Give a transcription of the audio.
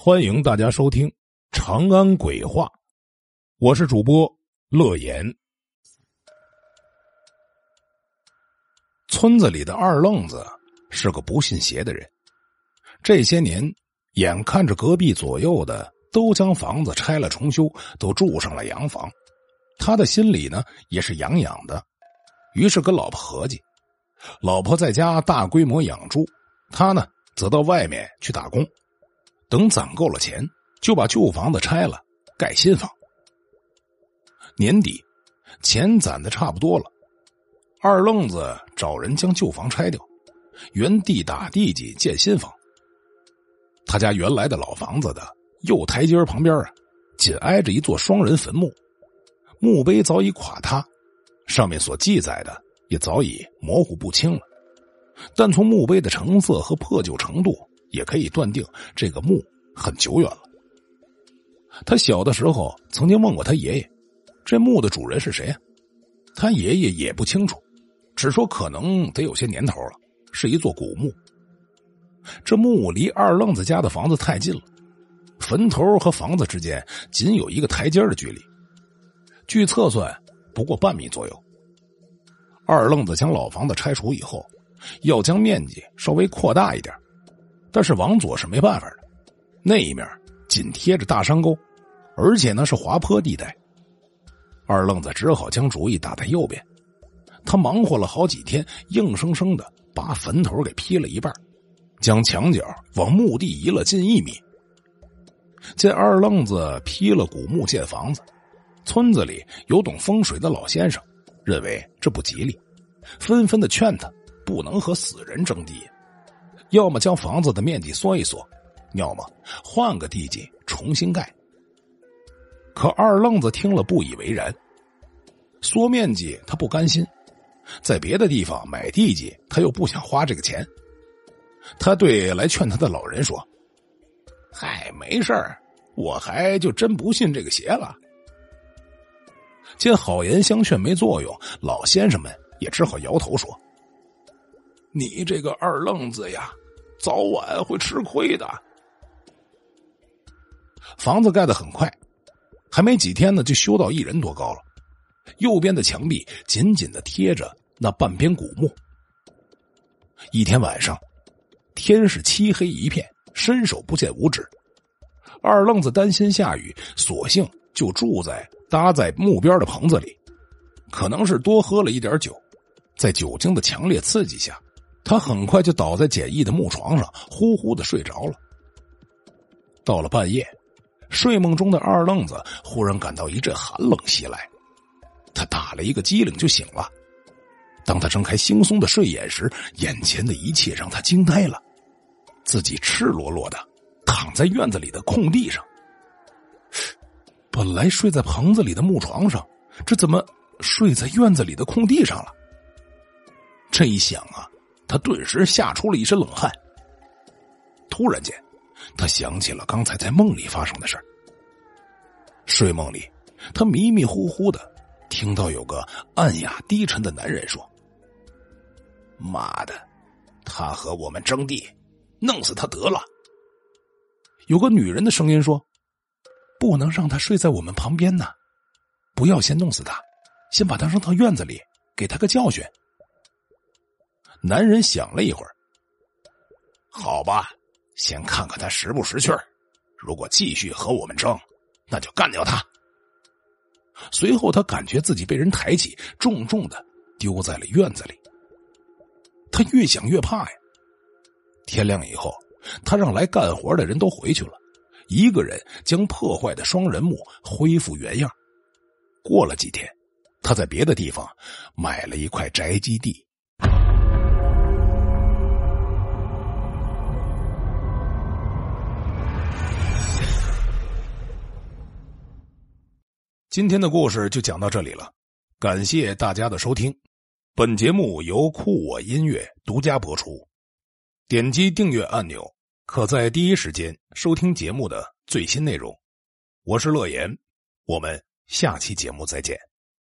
欢迎大家收听《长安鬼话》，我是主播乐言。村子里的二愣子是个不信邪的人，这些年眼看着隔壁左右的都将房子拆了重修，都住上了洋房，他的心里呢也是痒痒的，于是跟老婆合计，老婆在家大规模养猪，他呢则到外面去打工。等攒够了钱，就把旧房子拆了，盖新房。年底，钱攒的差不多了，二愣子找人将旧房拆掉，原地打地基建新房。他家原来的老房子的右台阶旁边啊，紧挨着一座双人坟墓，墓碑早已垮塌，上面所记载的也早已模糊不清了。但从墓碑的成色和破旧程度。也可以断定这个墓很久远了。他小的时候曾经问过他爷爷：“这墓的主人是谁？”他爷爷也不清楚，只说可能得有些年头了，是一座古墓。这墓离二愣子家的房子太近了，坟头和房子之间仅有一个台阶的距离，据测算不过半米左右。二愣子将老房子拆除以后，要将面积稍微扩大一点。但是往左是没办法的，那一面紧贴着大山沟，而且呢是滑坡地带。二愣子只好将主意打在右边。他忙活了好几天，硬生生的把坟头给劈了一半，将墙角往墓地移了近一米。见二愣子劈了古墓建房子，村子里有懂风水的老先生认为这不吉利，纷纷的劝他不能和死人争地。要么将房子的面积缩一缩，要么换个地基重新盖。可二愣子听了不以为然，缩面积他不甘心，在别的地方买地基他又不想花这个钱。他对来劝他的老人说：“嗨，没事儿，我还就真不信这个邪了。”见好言相劝没作用，老先生们也只好摇头说。你这个二愣子呀，早晚会吃亏的。房子盖的很快，还没几天呢，就修到一人多高了。右边的墙壁紧紧的贴着那半边古墓。一天晚上，天是漆黑一片，伸手不见五指。二愣子担心下雨，索性就住在搭在木边的棚子里。可能是多喝了一点酒，在酒精的强烈刺激下。他很快就倒在简易的木床上，呼呼的睡着了。到了半夜，睡梦中的二愣子忽然感到一阵寒冷袭来，他打了一个激灵就醒了。当他睁开惺忪的睡眼时，眼前的一切让他惊呆了：自己赤裸裸的躺在院子里的空地上。本来睡在棚子里的木床上，这怎么睡在院子里的空地上了？这一想啊！他顿时吓出了一身冷汗。突然间，他想起了刚才在梦里发生的事睡梦里，他迷迷糊糊的听到有个暗哑低沉的男人说：“妈的，他和我们争地，弄死他得了。”有个女人的声音说：“不能让他睡在我们旁边呢，不要先弄死他，先把他扔到院子里，给他个教训。”男人想了一会儿，好吧，先看看他识不识趣儿。如果继续和我们争，那就干掉他。随后，他感觉自己被人抬起，重重的丢在了院子里。他越想越怕呀。天亮以后，他让来干活的人都回去了，一个人将破坏的双人墓恢复原样。过了几天，他在别的地方买了一块宅基地。今天的故事就讲到这里了，感谢大家的收听。本节目由酷我音乐独家播出。点击订阅按钮，可在第一时间收听节目的最新内容。我是乐言，我们下期节目再见。